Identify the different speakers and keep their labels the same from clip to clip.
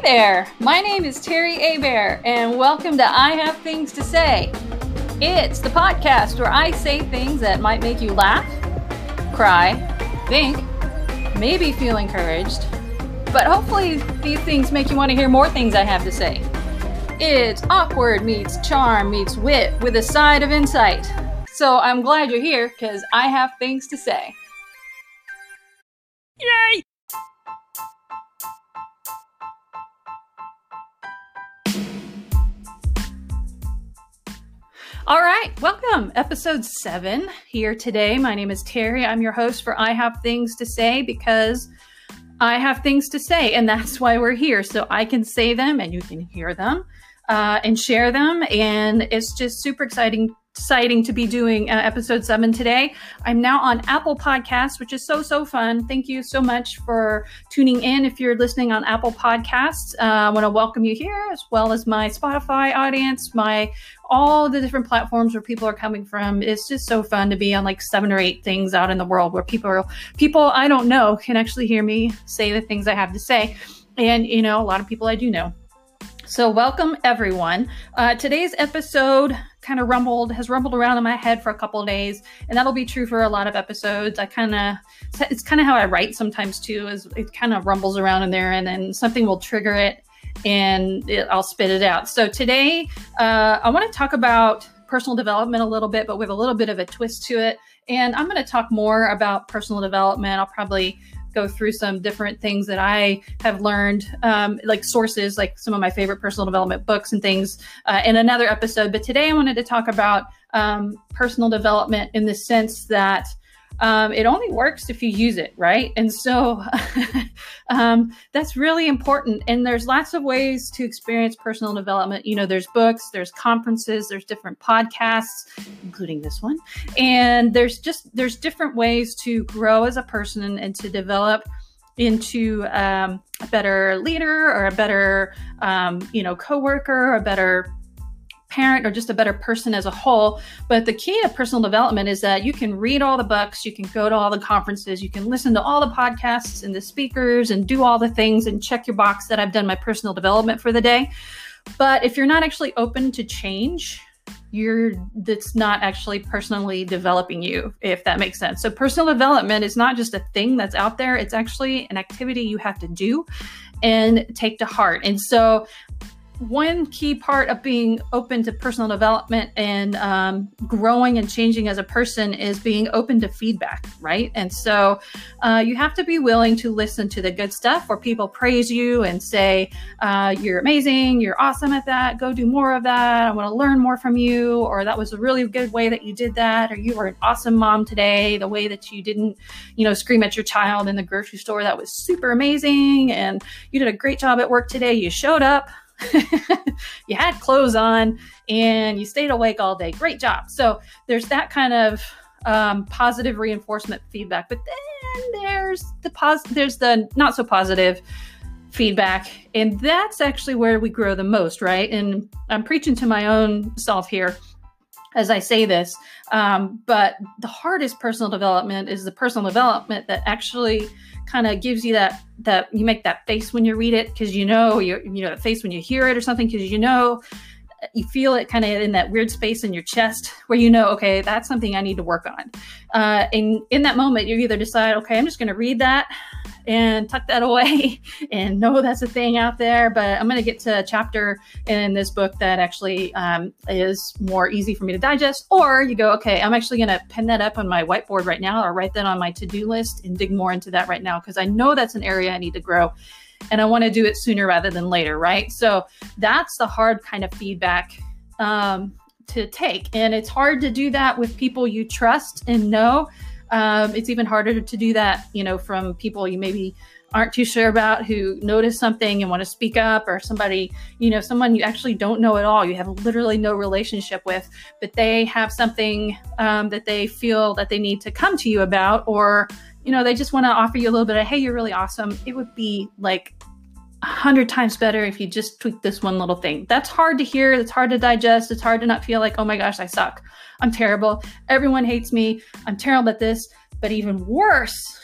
Speaker 1: Hey there, my name is Terry Abear, and welcome to I Have Things to Say. It's the podcast where I say things that might make you laugh, cry, think, maybe feel encouraged, but hopefully these things make you want to hear more things I have to say. It's awkward meets charm meets wit with a side of insight. So I'm glad you're here because I have things to say.
Speaker 2: Yay!
Speaker 1: All right, welcome. Episode seven here today. My name is Terry. I'm your host for I Have Things to Say because I have things to say, and that's why we're here. So I can say them and you can hear them uh, and share them. And it's just super exciting exciting to be doing uh, episode seven today. I'm now on Apple Podcasts, which is so, so fun. Thank you so much for tuning in. If you're listening on Apple Podcasts, uh, I want to welcome you here, as well as my Spotify audience, my all the different platforms where people are coming from. It's just so fun to be on like seven or eight things out in the world where people are, people I don't know can actually hear me say the things I have to say. And, you know, a lot of people I do know. So, welcome everyone. Uh, today's episode kind of rumbled, has rumbled around in my head for a couple days, and that'll be true for a lot of episodes. I kind of, it's kind of how I write sometimes too, is it kind of rumbles around in there, and then something will trigger it, and it, I'll spit it out. So, today, uh, I want to talk about personal development a little bit, but with a little bit of a twist to it. And I'm going to talk more about personal development. I'll probably go through some different things that I have learned, um, like sources, like some of my favorite personal development books and things uh, in another episode. But today I wanted to talk about um, personal development in the sense that um, it only works if you use it, right? And so um, that's really important. And there's lots of ways to experience personal development. You know, there's books, there's conferences, there's different podcasts, including this one, and there's just there's different ways to grow as a person and, and to develop into um, a better leader or a better um, you know coworker, or a better parent or just a better person as a whole. But the key to personal development is that you can read all the books, you can go to all the conferences, you can listen to all the podcasts and the speakers and do all the things and check your box that I've done my personal development for the day. But if you're not actually open to change, you're that's not actually personally developing you if that makes sense so personal development is not just a thing that's out there it's actually an activity you have to do and take to heart and so one key part of being open to personal development and um, growing and changing as a person is being open to feedback, right? And so uh, you have to be willing to listen to the good stuff where people praise you and say, uh, You're amazing, you're awesome at that, go do more of that, I want to learn more from you, or that was a really good way that you did that, or you were an awesome mom today, the way that you didn't, you know, scream at your child in the grocery store, that was super amazing, and you did a great job at work today, you showed up you had clothes on and you stayed awake all day. Great job. So there's that kind of um, positive reinforcement feedback. But then there's the pos- there's the not so positive feedback, and that's actually where we grow the most, right? And I'm preaching to my own self here as I say this. Um, but the hardest personal development is the personal development that actually kind of gives you that that you make that face when you read it because you know you you know that face when you hear it or something because you know you feel it kind of in that weird space in your chest where you know okay that's something i need to work on uh, and in that moment you either decide okay i'm just going to read that and tuck that away and know that's a thing out there. But I'm going to get to a chapter in this book that actually um, is more easy for me to digest. Or you go, okay, I'm actually going to pin that up on my whiteboard right now or write that on my to do list and dig more into that right now because I know that's an area I need to grow and I want to do it sooner rather than later, right? So that's the hard kind of feedback um, to take. And it's hard to do that with people you trust and know um, it's even harder to do that, you know, from people you maybe aren't too sure about who notice something and want to speak up, or somebody, you know, someone you actually don't know at all, you have literally no relationship with, but they have something um, that they feel that they need to come to you about, or, you know, they just want to offer you a little bit of, hey, you're really awesome. It would be like a hundred times better if you just tweak this one little thing. That's hard to hear. That's hard to digest. It's hard to not feel like, oh my gosh, I suck. I'm terrible. Everyone hates me. I'm terrible at this. But even worse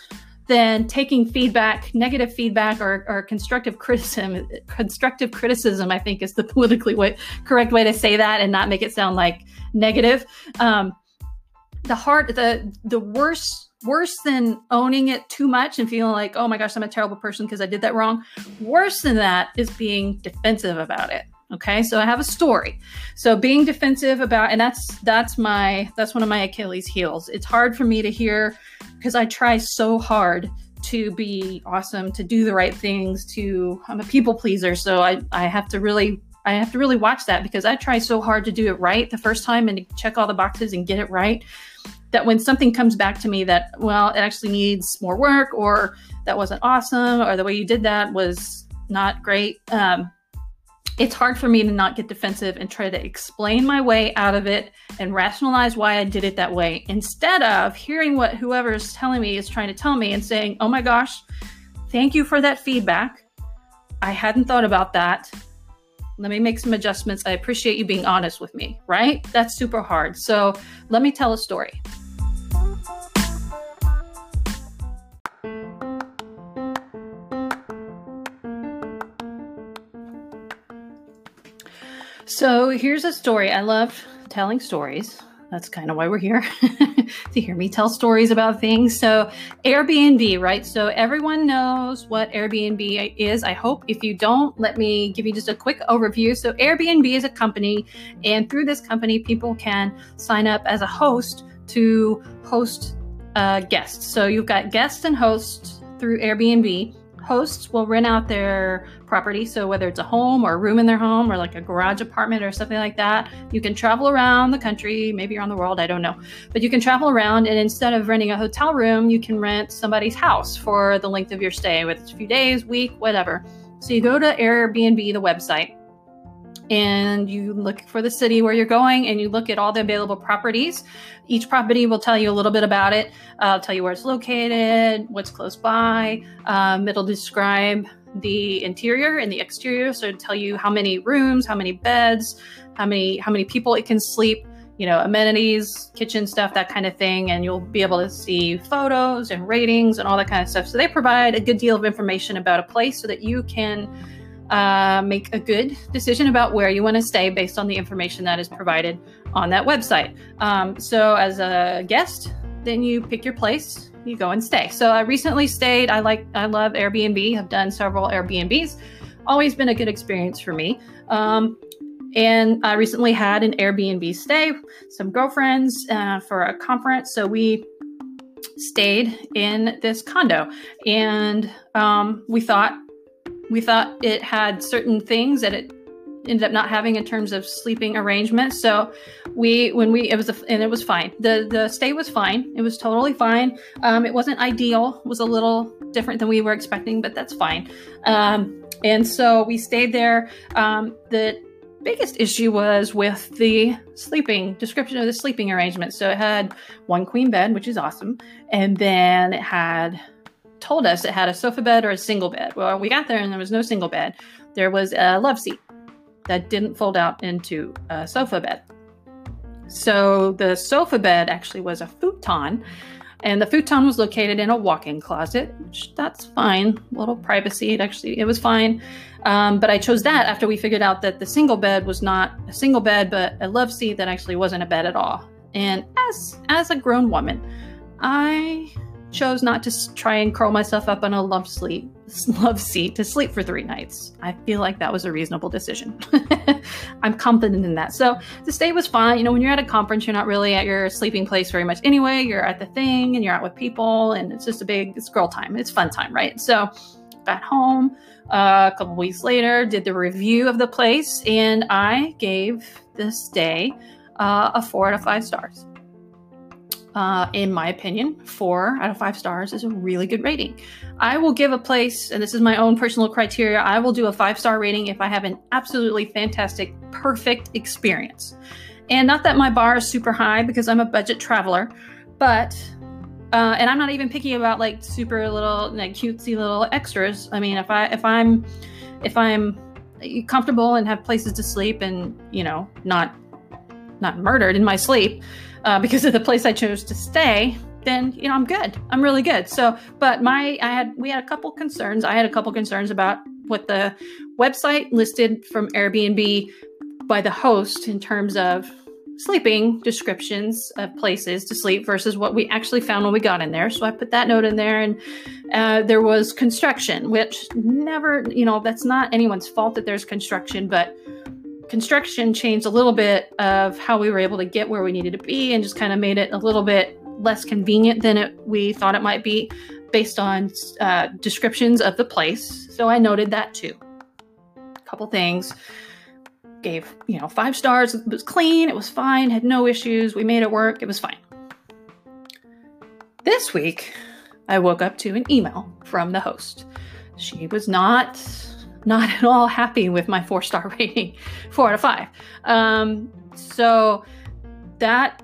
Speaker 1: than taking feedback, negative feedback, or, or constructive criticism. Constructive criticism, I think, is the politically way, correct way to say that, and not make it sound like negative. Um, the hard, the the worst, worse than owning it too much and feeling like, oh my gosh, I'm a terrible person because I did that wrong. Worse than that is being defensive about it. Okay, so I have a story. So being defensive about, and that's that's my that's one of my Achilles heels. It's hard for me to hear because I try so hard to be awesome, to do the right things, to I'm a people pleaser, so I I have to really I have to really watch that because I try so hard to do it right the first time and to check all the boxes and get it right that when something comes back to me that well it actually needs more work or that wasn't awesome or the way you did that was not great um, it's hard for me to not get defensive and try to explain my way out of it and rationalize why I did it that way instead of hearing what whoever is telling me is trying to tell me and saying, oh my gosh, thank you for that feedback. I hadn't thought about that. Let me make some adjustments. I appreciate you being honest with me, right? That's super hard. So let me tell a story. So here's a story. I love telling stories. That's kind of why we're here to hear me tell stories about things. So, Airbnb, right? So, everyone knows what Airbnb is. I hope if you don't, let me give you just a quick overview. So, Airbnb is a company, and through this company, people can sign up as a host to host uh, guests. So, you've got guests and hosts through Airbnb hosts will rent out their property. So whether it's a home or a room in their home or like a garage apartment or something like that, you can travel around the country, maybe around the world, I don't know. But you can travel around and instead of renting a hotel room, you can rent somebody's house for the length of your stay, with a few days, week, whatever. So you go to Airbnb, the website, and you look for the city where you're going and you look at all the available properties. Each property will tell you a little bit about it, uh, tell you where it's located, what's close by. Um, it'll describe the interior and the exterior, so it'll tell you how many rooms, how many beds, how many how many people it can sleep. You know, amenities, kitchen stuff, that kind of thing, and you'll be able to see photos and ratings and all that kind of stuff. So they provide a good deal of information about a place so that you can uh, make a good decision about where you want to stay based on the information that is provided on that website. Um, so, as a guest, then you pick your place, you go and stay. So, I recently stayed. I like, I love Airbnb. I've done several Airbnbs. Always been a good experience for me. Um, and I recently had an Airbnb stay, some girlfriends uh, for a conference. So we stayed in this condo, and um, we thought we thought it had certain things that it ended up not having in terms of sleeping arrangements. So we, when we, it was, a, and it was fine. The the stay was fine. It was totally fine. Um, it wasn't ideal. It was a little different than we were expecting, but that's fine. Um, and so we stayed there. Um, the biggest issue was with the sleeping description of the sleeping arrangement. So it had one queen bed, which is awesome, and then it had told us it had a sofa bed or a single bed. Well, we got there and there was no single bed. There was a love seat that didn't fold out into a sofa bed. So the sofa bed actually was a futon, and the futon was located in a walk-in closet, which that's fine, a little privacy. It actually it was fine, um, but I chose that after we figured out that the single bed was not a single bed, but a love seat that actually wasn't a bed at all. And as as a grown woman, I chose not to try and curl myself up on a love sleep love seat to sleep for three nights. I feel like that was a reasonable decision. I'm confident in that. So the stay was fine. You know, when you're at a conference, you're not really at your sleeping place very much anyway. You're at the thing and you're out with people, and it's just a big it's girl time. It's fun time, right? So got home uh, a couple weeks later, did the review of the place, and I gave this stay uh, a four out of five stars. Uh, in my opinion, four out of five stars is a really good rating. I will give a place, and this is my own personal criteria, I will do a five star rating if I have an absolutely fantastic, perfect experience. And not that my bar is super high because I'm a budget traveler, but uh, and I'm not even picky about like super little, like cutesy little extras. I mean, if I if I'm if I'm comfortable and have places to sleep and you know not not murdered in my sleep, uh, because of the place I chose to stay, then you know I'm good. I'm really good. So, but my I had we had a couple concerns. I had a couple concerns about what the website listed from Airbnb by the host in terms of sleeping descriptions of places to sleep versus what we actually found when we got in there. So I put that note in there, and uh, there was construction, which never, you know, that's not anyone's fault that there's construction, but construction changed a little bit of how we were able to get where we needed to be and just kind of made it a little bit less convenient than it, we thought it might be based on uh, descriptions of the place. So I noted that too. A couple things. Gave, you know, five stars. It was clean. It was fine. Had no issues. We made it work. It was fine. This week, I woke up to an email from the host. She was not not at all happy with my four star rating, four out of five. Um, so that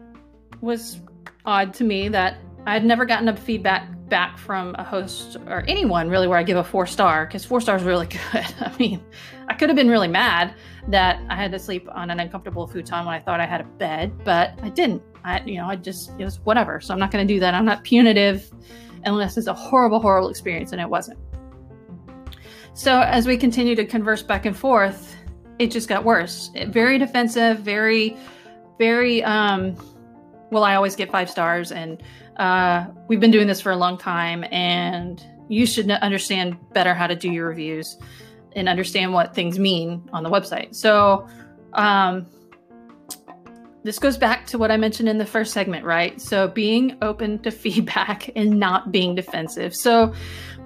Speaker 1: was odd to me that I had never gotten a feedback back from a host or anyone really where I give a four star because four stars really good. I mean, I could have been really mad that I had to sleep on an uncomfortable futon when I thought I had a bed, but I didn't. I, you know, I just it was whatever. So I'm not going to do that. I'm not punitive unless it's a horrible, horrible experience, and it wasn't. So as we continue to converse back and forth, it just got worse. Very defensive, very, very. um well, I always get five stars, and uh, we've been doing this for a long time, and you should understand better how to do your reviews and understand what things mean on the website. So, um, this goes back to what I mentioned in the first segment, right? So, being open to feedback and not being defensive. So,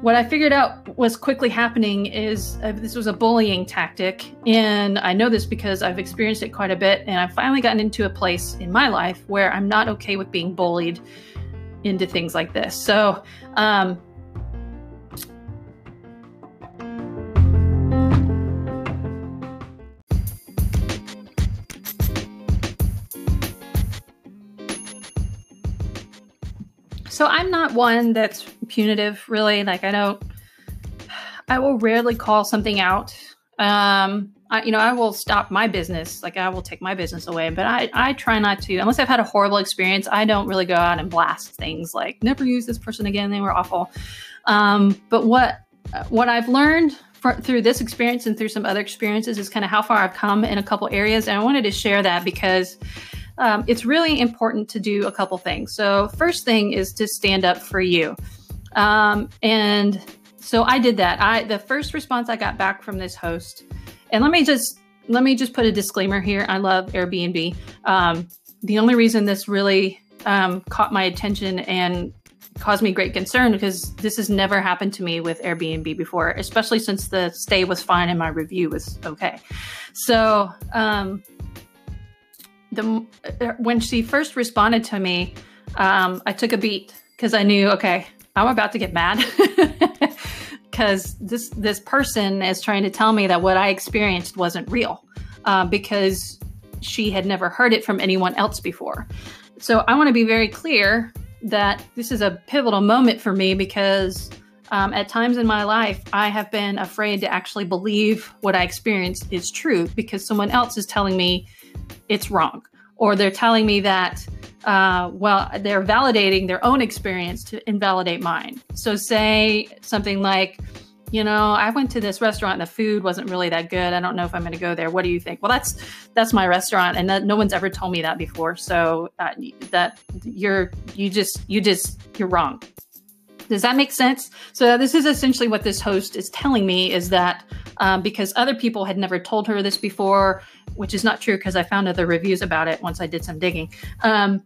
Speaker 1: what I figured out was quickly happening is uh, this was a bullying tactic. And I know this because I've experienced it quite a bit. And I've finally gotten into a place in my life where I'm not okay with being bullied into things like this. So, um, So I'm not one that's punitive, really. Like I don't, I will rarely call something out. Um, I, you know, I will stop my business. Like I will take my business away, but I, I try not to, unless I've had a horrible experience. I don't really go out and blast things like never use this person again. They were awful. Um, but what, what I've learned for, through this experience and through some other experiences is kind of how far I've come in a couple areas. And I wanted to share that because um, it's really important to do a couple things. So, first thing is to stand up for you. Um, and so I did that. I the first response I got back from this host, and let me just let me just put a disclaimer here. I love Airbnb. Um, the only reason this really um, caught my attention and caused me great concern because this has never happened to me with Airbnb before, especially since the stay was fine and my review was okay. So, um, the when she first responded to me, um, I took a beat because I knew, okay, I'm about to get mad because this this person is trying to tell me that what I experienced wasn't real uh, because she had never heard it from anyone else before. So I want to be very clear that this is a pivotal moment for me because um, at times in my life, I have been afraid to actually believe what I experienced is true because someone else is telling me it's wrong. Or they're telling me that, uh, well, they're validating their own experience to invalidate mine. So, say something like, you know, I went to this restaurant and the food wasn't really that good. I don't know if I'm going to go there. What do you think? Well, that's that's my restaurant, and that, no one's ever told me that before. So uh, that you're you just you just you're wrong. Does that make sense? So this is essentially what this host is telling me is that um, because other people had never told her this before, which is not true because I found other reviews about it once I did some digging. Um,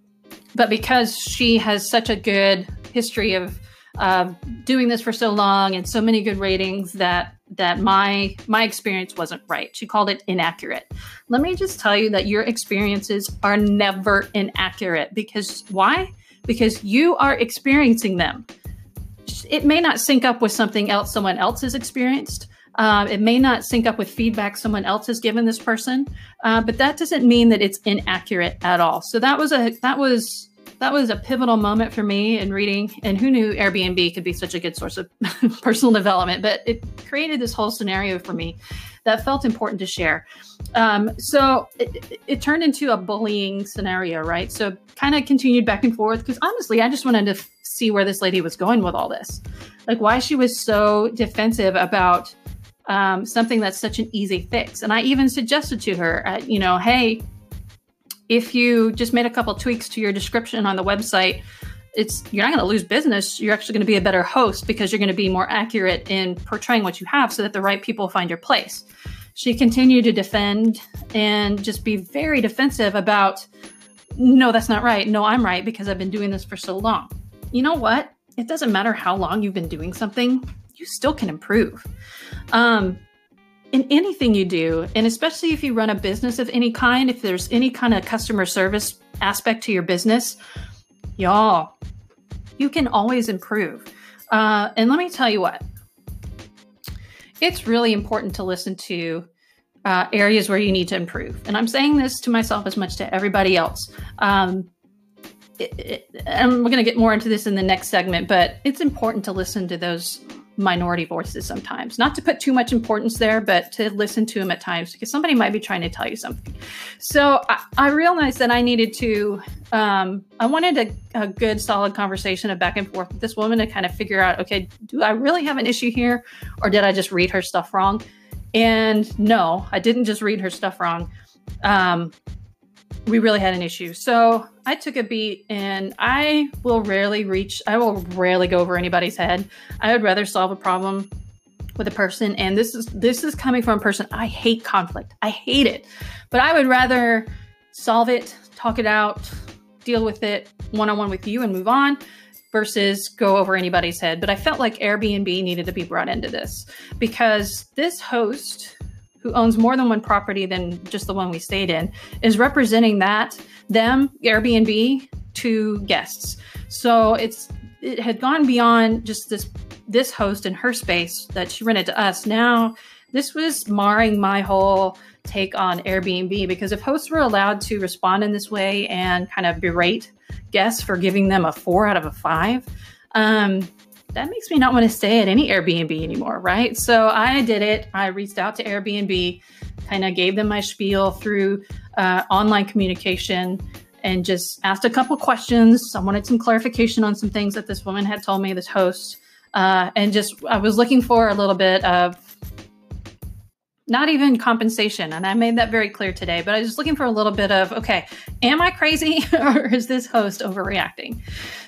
Speaker 1: but because she has such a good history of uh, doing this for so long and so many good ratings that that my my experience wasn't right. She called it inaccurate. Let me just tell you that your experiences are never inaccurate because why? Because you are experiencing them it may not sync up with something else someone else has experienced. Uh, it may not sync up with feedback someone else has given this person, uh, but that doesn't mean that it's inaccurate at all. So that was a that was that was a pivotal moment for me in reading. And who knew Airbnb could be such a good source of personal development? But it created this whole scenario for me that felt important to share. Um, so it, it, turned into a bullying scenario, right? So kind of continued back and forth because honestly, I just wanted to f- see where this lady was going with all this, like why she was so defensive about um, something that's such an easy fix. And I even suggested to her, uh, you know, hey, if you just made a couple tweaks to your description on the website it's you're not going to lose business. You're actually going to be a better host because you're going to be more accurate in portraying what you have so that the right people find your place. She continued to defend and just be very defensive about no that's not right. No i'm right because i've been doing this for so long. You know what? It doesn't matter how long you've been doing something you still can improve. Um, in anything you do and especially if you run a business of any kind if there's any kind of customer service aspect to your business y'all you can always improve. Uh, and let me tell you what, it's really important to listen to uh, areas where you need to improve. And I'm saying this to myself as much to everybody else. Um, it, it, and we're going to get more into this in the next segment, but it's important to listen to those minority voices sometimes. Not to put too much importance there, but to listen to them at times because somebody might be trying to tell you something. So I, I realized that I needed to, um, I wanted a, a, good, solid conversation of back and forth with this woman to kind of figure out okay, do I really have an issue here or did I just read her stuff wrong? And no, I didn't just read her stuff wrong. Um, we really had an issue. So I took a beat and I will rarely reach, I will rarely go over anybody's head. I would rather solve a problem with a person. And this is, this is coming from a person. I hate conflict. I hate it, but I would rather solve it, talk it out, deal with it one on one with you and move on versus go over anybody's head. But I felt like Airbnb needed to be brought into this because this host who owns more than one property than just the one we stayed in, is representing that them Airbnb to guests. So it's it had gone beyond just this this host and her space that she rented to us. Now this was marring my whole take on Airbnb because if hosts were allowed to respond in this way and kind of berate guests for giving them a four out of a five, um, that makes me not want to stay at any Airbnb anymore, right? So I did it. I reached out to Airbnb, kind of gave them my spiel through uh, online communication and just asked a couple questions. I wanted some clarification on some things that this woman had told me, this host. Uh, and just, I was looking for a little bit of not even compensation. And I made that very clear today, but I was just looking for a little bit of, okay, am I crazy or is this host overreacting?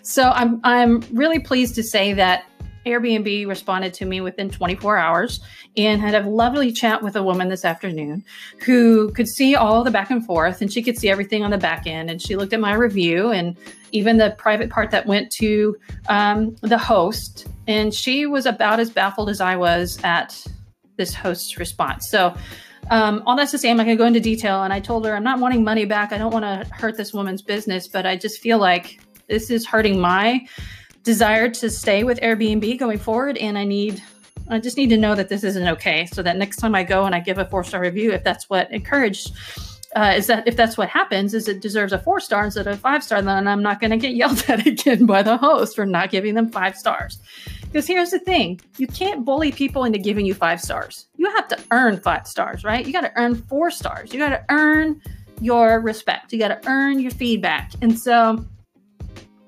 Speaker 1: So I'm, I'm really pleased to say that Airbnb responded to me within 24 hours and had a lovely chat with a woman this afternoon who could see all the back and forth and she could see everything on the back end. And she looked at my review and even the private part that went to um, the host. And she was about as baffled as I was at this host's response. So, um, all that's to say, I'm not going to go into detail. And I told her I'm not wanting money back. I don't want to hurt this woman's business, but I just feel like this is hurting my desire to stay with Airbnb going forward. And I need, I just need to know that this isn't okay. So that next time I go and I give a four star review, if that's what encouraged, uh, is that if that's what happens, is it deserves a four star instead of a five star, then I'm not going to get yelled at again by the host for not giving them five stars. Because here's the thing you can't bully people into giving you five stars. You have to earn five stars, right? You got to earn four stars. You got to earn your respect. You got to earn your feedback. And so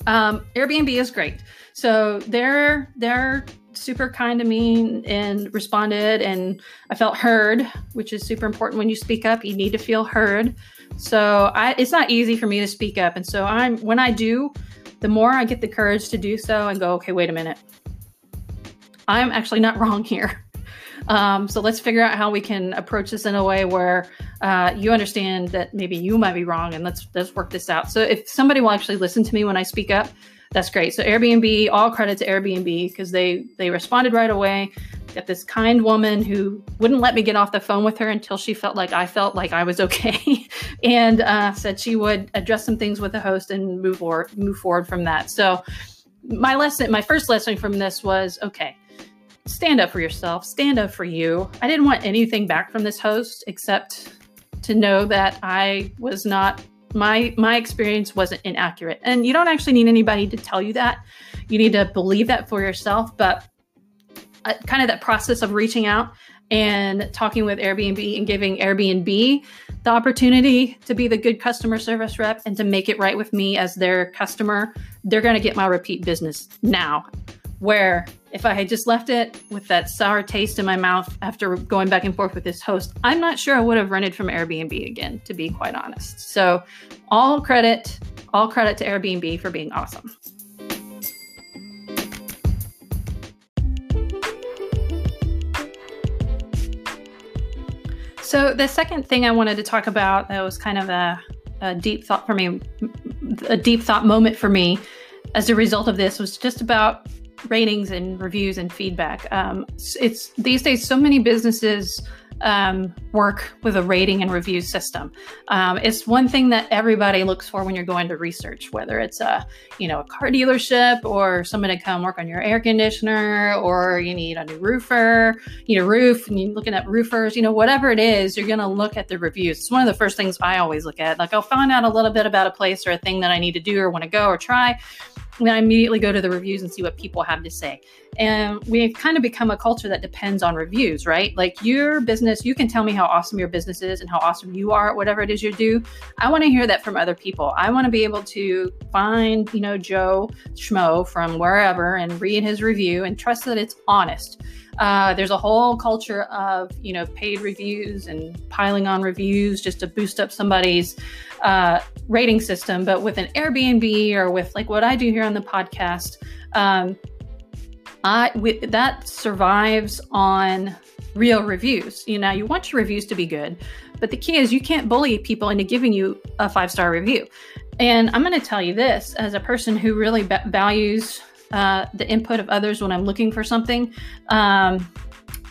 Speaker 1: um, Airbnb is great. So they're they're super kind to me and responded and I felt heard, which is super important when you speak up. You need to feel heard. So I, it's not easy for me to speak up. And so I'm when I do, the more I get the courage to do so and go, okay, wait a minute. I'm actually not wrong here. Um, so let's figure out how we can approach this in a way where uh, you understand that maybe you might be wrong, and let's let's work this out. So if somebody will actually listen to me when I speak up, that's great. So Airbnb, all credit to Airbnb because they they responded right away. Got this kind woman who wouldn't let me get off the phone with her until she felt like I felt like I was okay, and uh, said she would address some things with the host and move forward move forward from that. So my lesson, my first lesson from this was okay stand up for yourself, stand up for you. I didn't want anything back from this host except to know that I was not my my experience wasn't inaccurate. And you don't actually need anybody to tell you that. You need to believe that for yourself, but uh, kind of that process of reaching out and talking with Airbnb and giving Airbnb the opportunity to be the good customer service rep and to make it right with me as their customer, they're going to get my repeat business now. Where if I had just left it with that sour taste in my mouth after going back and forth with this host, I'm not sure I would have rented from Airbnb again, to be quite honest. So, all credit, all credit to Airbnb for being awesome. So, the second thing I wanted to talk about that was kind of a, a deep thought for me, a deep thought moment for me as a result of this was just about ratings and reviews and feedback. Um, it's these days so many businesses um, work with a rating and review system. Um, it's one thing that everybody looks for when you're going to research, whether it's a you know a car dealership or somebody to come work on your air conditioner, or you need a new roofer, you need a roof, and you're looking at roofers, you know whatever it is, you're going to look at the reviews. It's one of the first things I always look at. Like I'll find out a little bit about a place or a thing that I need to do or want to go or try then I immediately go to the reviews and see what people have to say. And we've kind of become a culture that depends on reviews, right? Like your business, you can tell me how awesome your business is and how awesome you are at whatever it is you do. I want to hear that from other people. I want to be able to find, you know, Joe Schmo from wherever and read his review and trust that it's honest. Uh, there's a whole culture of you know paid reviews and piling on reviews just to boost up somebody's uh, rating system. But with an Airbnb or with like what I do here on the podcast, um, I that survives on real reviews. You know, you want your reviews to be good, but the key is you can't bully people into giving you a five star review. And I'm going to tell you this as a person who really b- values uh, the input of others when I'm looking for something. Um,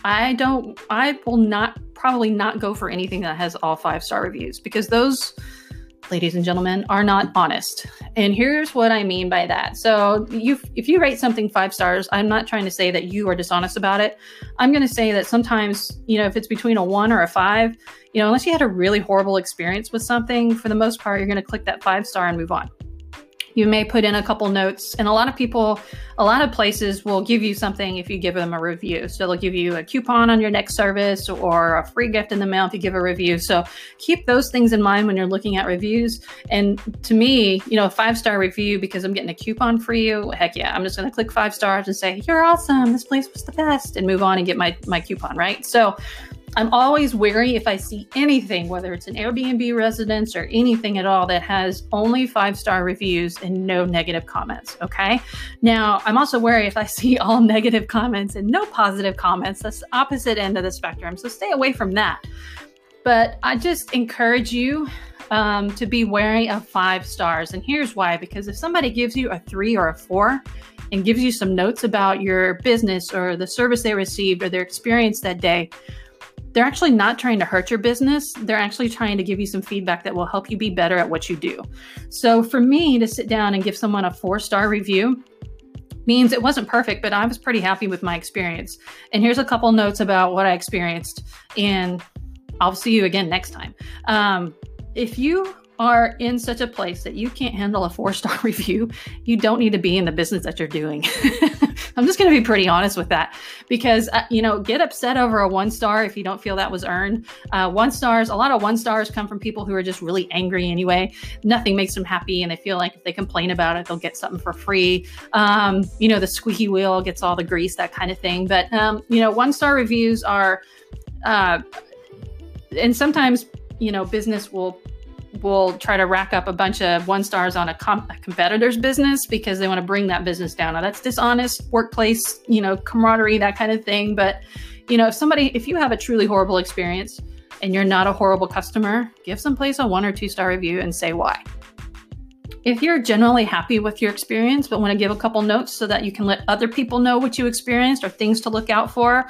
Speaker 1: I don't, I will not, probably not go for anything that has all five star reviews because those, ladies and gentlemen, are not honest. And here's what I mean by that. So, you, if you rate something five stars, I'm not trying to say that you are dishonest about it. I'm going to say that sometimes, you know, if it's between a one or a five, you know, unless you had a really horrible experience with something, for the most part, you're going to click that five star and move on you may put in a couple notes and a lot of people a lot of places will give you something if you give them a review. So they'll give you a coupon on your next service or a free gift in the mail if you give a review. So keep those things in mind when you're looking at reviews. And to me you know a five star review because i'm getting a coupon for you heck yeah i'm just going to click five stars and say you're awesome. This place was the best and move on and get my my coupon right? So I'm always wary if I see anything, whether it's an Airbnb residence or anything at all that has only five star reviews and no negative comments. Okay. Now, I'm also wary if I see all negative comments and no positive comments. That's the opposite end of the spectrum. So stay away from that. But I just encourage you um, to be wary of five stars. And here's why because if somebody gives you a three or a four, and gives you some notes about your business or the service they received or their experience that day, they're actually not trying to hurt your business. They're actually trying to give you some feedback that will help you be better at what you do. So for me to sit down and give someone a four star review, means it wasn't perfect, but I was pretty happy with my experience. And here's a couple notes about what I experienced, and I'll see you again next time. Um, if you are in such a place that you can't handle a four star review, you don't need to be in the business that you're doing. I'm just going to be pretty honest with that because, uh, you know, get upset over a one star if you don't feel that was earned. Uh, one stars, a lot of one stars come from people who are just really angry anyway. Nothing makes them happy and they feel like if they complain about it, they'll get something for free. Um, you know, the squeaky wheel gets all the grease, that kind of thing. But, um, you know, one star reviews are, uh, and sometimes, you know, business will will try to rack up a bunch of one stars on a, com- a, competitor's business because they want to bring that business down. Now that's dishonest workplace, you know, camaraderie, that kind of thing. But, you know, if somebody, if you have a truly horrible experience and you're not a horrible customer, give someplace a one or two star review and say why. If you're generally happy with your experience, but want to give a couple notes so that you can let other people know what you experienced or things to look out for,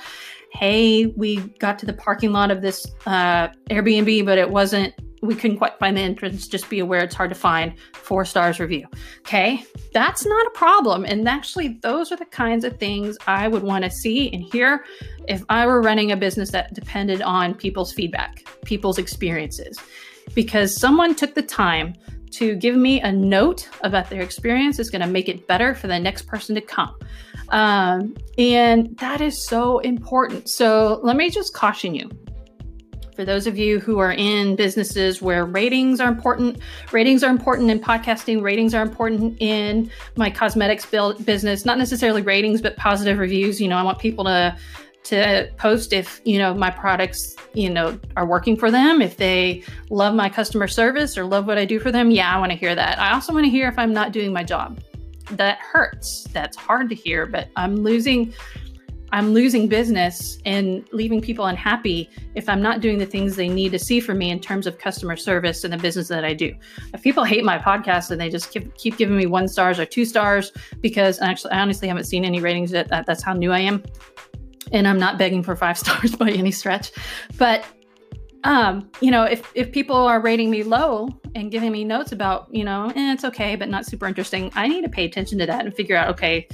Speaker 1: hey, we got to the parking lot of this uh, Airbnb, but it wasn't we couldn't quite find the entrance. Just be aware it's hard to find. Four stars review. Okay, that's not a problem. And actually, those are the kinds of things I would want to see and hear if I were running a business that depended on people's feedback, people's experiences. because someone took the time to give me a note about their experience is going to make it better for the next person to come. Um, and that is so important. So let me just caution you. For those of you who are in businesses where ratings are important, ratings are important in podcasting, ratings are important in my cosmetics build business, not necessarily ratings, but positive reviews. You know, I want people to to post if you know my products you know are working for them if they love my customer service or love what i do for them. Yeah i want to hear that. I also want to hear if i'm not doing my job. That hurts. That's hard to hear but i'm losing i'm losing business and leaving people unhappy if i'm not doing the things they need to see from me in terms of customer service and the business that i do. If people hate my podcast and they just keep, keep giving me one stars or two stars because actually i honestly haven't seen any ratings yet. That, that's how new i am. And I'm not begging for five stars by any stretch. But um, you know, if if people are rating me low and giving me notes about, you know, eh, it's okay, but not super interesting, I need to pay attention to that and figure out, okay,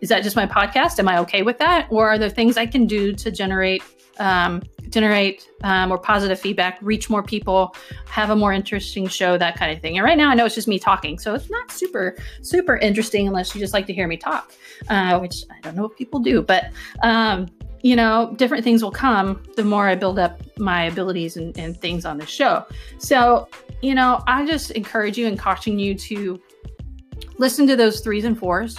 Speaker 1: is that just my podcast? Am I okay with that, or are there things I can do to generate um, generate um, more positive feedback, reach more people, have a more interesting show, that kind of thing. And right now, I know it's just me talking, so it's not super super interesting unless you just like to hear me talk, uh, which I don't know if people do, but um, you know, different things will come the more I build up my abilities and, and things on the show. So, you know, I just encourage you and caution you to listen to those threes and fours.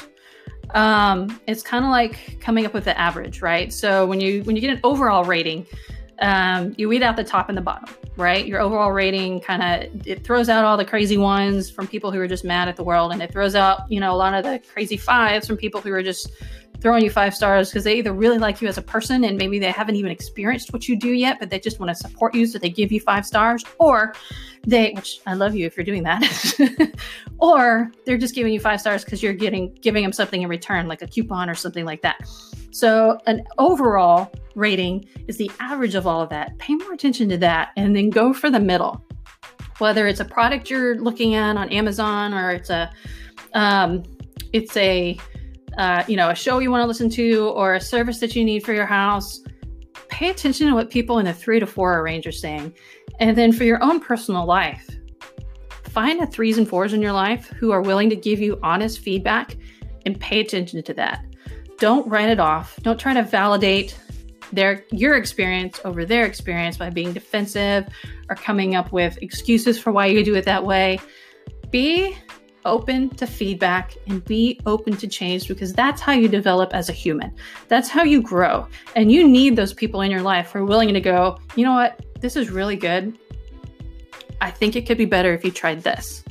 Speaker 1: Um, it's kind of like coming up with the average, right? So when you when you get an overall rating, um, you weed out the top and the bottom, right? Your overall rating kind of it throws out all the crazy ones from people who are just mad at the world, and it throws out you know a lot of the crazy fives from people who are just throwing you five stars because they either really like you as a person and maybe they haven't even experienced what you do yet, but they just want to support you, so they give you five stars, or they, which I love you if you're doing that, or they're just giving you five stars because you're getting giving them something in return, like a coupon or something like that. So an overall rating is the average of all of that. Pay more attention to that, and then go for the middle. Whether it's a product you're looking at on Amazon or it's a um, it's a uh, you know, a show you want to listen to or a service that you need for your house, pay attention to what people in the three to four range are saying. And then for your own personal life, find the threes and fours in your life who are willing to give you honest feedback and pay attention to that. Don't write it off. Don't try to validate their your experience over their experience by being defensive or coming up with excuses for why you do it that way. Be open to feedback and be open to change because that's how you develop as a human. That's how you grow. And you need those people in your life who are willing to go, you know what, this is really good. I think it could be better if you tried this.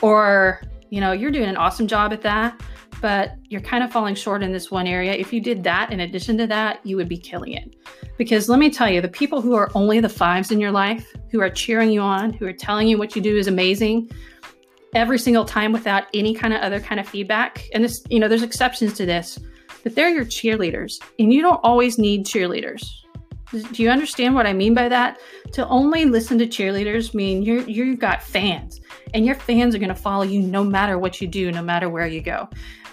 Speaker 1: Or, you know, you're doing an awesome job at that, but you're kind of falling short in this one area. If you did that in addition to that, you would be killing it. Because let me tell you, the people who are only the fives in your life, who are cheering you on, who are telling you what you do is amazing, every single time without any kind of other kind of feedback. And this, you know, there's exceptions to this, but they're your cheerleaders, and you don't always need cheerleaders. Do you understand what I mean by that? To only listen to cheerleaders mean you're you've got fans, and your fans are going to follow you no matter what you do, no matter where you go.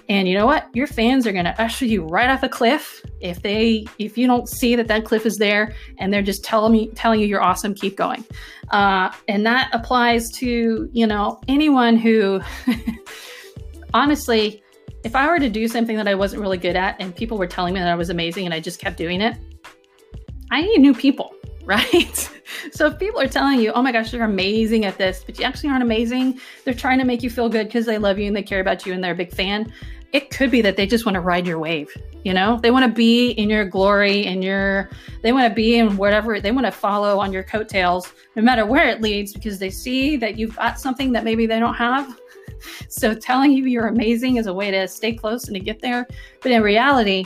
Speaker 1: And you know what? Your fans are going to usher you right off a cliff if they if you don't see that that cliff is there and they're just telling me telling you you're awesome. Keep going. Uh, and that applies to you know anyone who, honestly, if I were to do something that I wasn't really good at and people were telling me that I was amazing and I just kept doing it, I need new people, right? so if people are telling you, oh my gosh, you're amazing at this, but you actually aren't amazing, they're trying to make you feel good because they love you and they care about you and they're a big fan it could be that they just want to ride your wave you know? They want to be in your glory and your they want to be in whatever they want to follow on your coattails no matter where it leads because they see that you've got something that maybe they don't have. So telling you you're amazing is a way to stay close and to get there. But in reality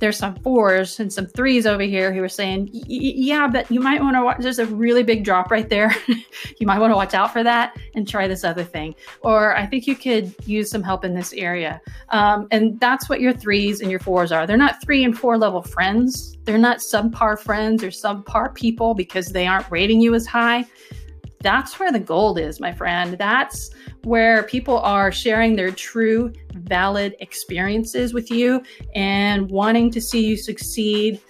Speaker 1: there's some fours and some threes over here who are saying, yeah, but you might want to watch. There's a really big drop right there. you might want to watch out for that and try this other thing. Or I think you could use some help in this area. Um, and that's what your threes and your fours are. They're not three and four level friends. They're not subpar friends or subpar people because they aren't rating you as high that's where the gold is, my friend. That's where people are sharing their true, valid experiences with you and wanting to see you succeed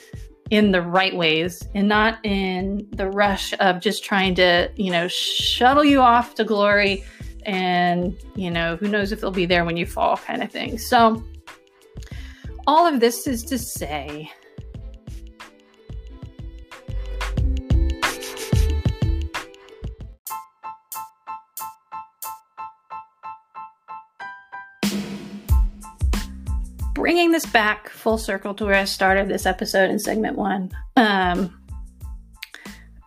Speaker 1: in the right ways and not in the rush of just trying to, you know, shuttle you off to glory and, you know, who knows if they'll be there when you fall kind of thing. So, all of this is to say bringing this back full circle to where I started this episode in segment one, um,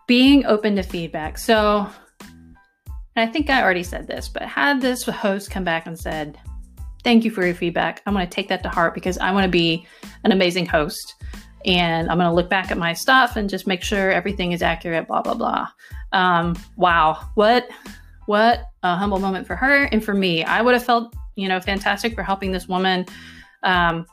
Speaker 1: being open to feedback. So, I think I already said this, but had this host come back and said, Thank you for your feedback. I'm going to take that to heart because I want to be an amazing host. And I'm going to look back at my stuff and just make sure everything is accurate, blah, blah, blah. Um, wow. What, what a humble moment for her and for me. I would have felt, you know, fantastic for helping this woman um,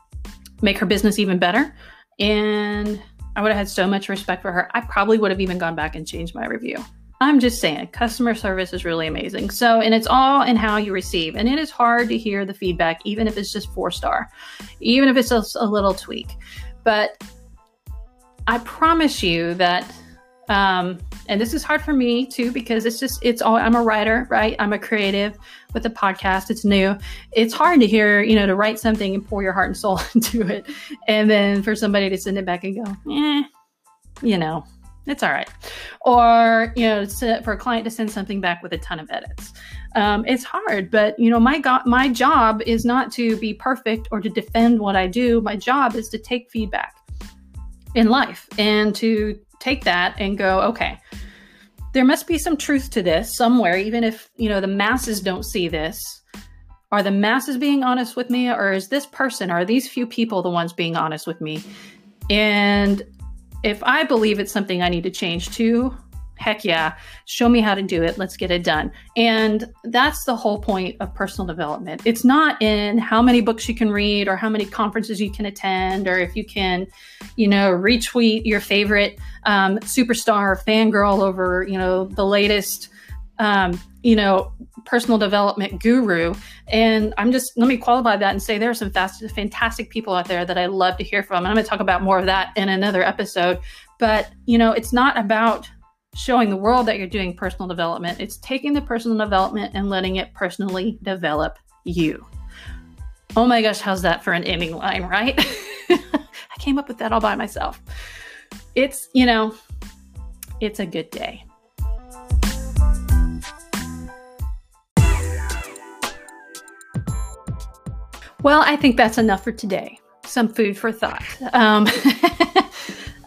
Speaker 1: make her business even better. And I would have had so much respect for her. I probably would have even gone back and changed my review. I'm just saying, customer service is really amazing. So, and it's all in how you receive. And it is hard to hear the feedback, even if it's just four star, even if it's a, a little tweak. But I promise you that um, and this is hard for me too because it's just it's all I'm a writer, right? I'm a creative with a podcast. It's new. It's hard to hear, you know, to write something and pour your heart and soul into it, and then for somebody to send it back and go, eh, you know, it's all right, or you know, for a client to send something back with a ton of edits. Um, it's hard, but you know, my go- my job is not to be perfect or to defend what I do. My job is to take feedback in life and to take that and go, okay, there must be some truth to this somewhere, even if, you know, the masses don't see this. Are the masses being honest with me, or is this person, are these few people the ones being honest with me? And if I believe it's something I need to change to, heck yeah, show me how to do it. Let's get it done. And that's the whole point of personal development. It's not in how many books you can read or how many conferences you can attend or if you can, you know, retweet your favorite um, superstar or fangirl over, you know, the latest. Um, you know, personal development guru. And I'm just, let me qualify that and say there are some fast, fantastic people out there that I love to hear from. And I'm going to talk about more of that in another episode. But, you know, it's not about showing the world that you're doing personal development. It's taking the personal development and letting it personally develop you. Oh my gosh, how's that for an ending line, right? I came up with that all by myself. It's, you know, it's a good day. Well, I think that's enough for today. Some food for thought. Um,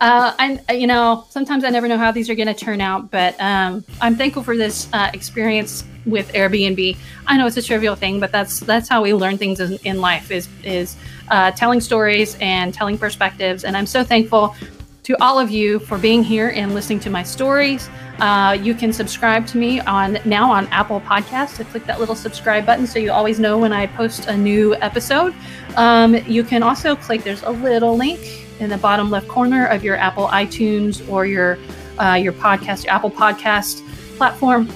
Speaker 1: Uh, and uh, you know, sometimes I never know how these are going to turn out, but um, I'm thankful for this uh, experience with Airbnb. I know it's a trivial thing, but that's that's how we learn things in, in life is is uh, telling stories and telling perspectives. And I'm so thankful to all of you for being here and listening to my stories. Uh, you can subscribe to me on now on Apple Podcasts. So click that little subscribe button so you always know when I post a new episode. Um, you can also click. There's a little link in the bottom left corner of your Apple iTunes or your uh, your podcast, your Apple Podcast platform.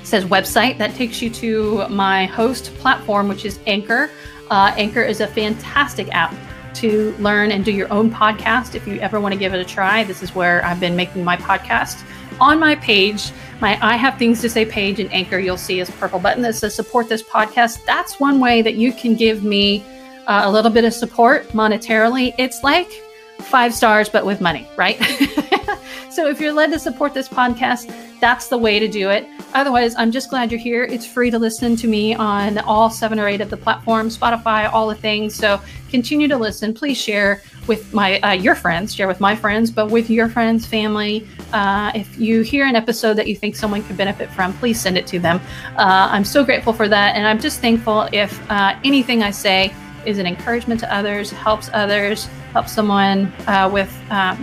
Speaker 1: It says website that takes you to my host platform, which is Anchor. Uh, Anchor is a fantastic app to learn and do your own podcast. If you ever want to give it a try, this is where I've been making my podcast. On my page, my I Have Things to Say page in Anchor, you'll see a purple button that says support this podcast. That's one way that you can give me uh, a little bit of support monetarily. It's like five stars, but with money, right? so if you're led to support this podcast, that's the way to do it. Otherwise, I'm just glad you're here. It's free to listen to me on all seven or eight of the platforms, Spotify, all the things. So continue to listen. Please share with my uh, your friends, share with my friends, but with your friends, family. Uh, if you hear an episode that you think someone could benefit from, please send it to them. Uh, I'm so grateful for that, and I'm just thankful if uh, anything I say is an encouragement to others, helps others, helps someone uh, with um,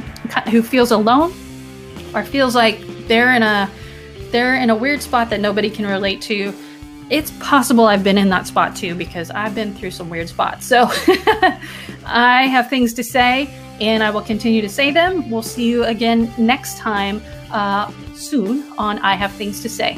Speaker 1: who feels alone or feels like they're in a they're in a weird spot that nobody can relate to. It's possible I've been in that spot too because I've been through some weird spots. So I have things to say and I will continue to say them. We'll see you again next time uh, soon on I Have Things to Say.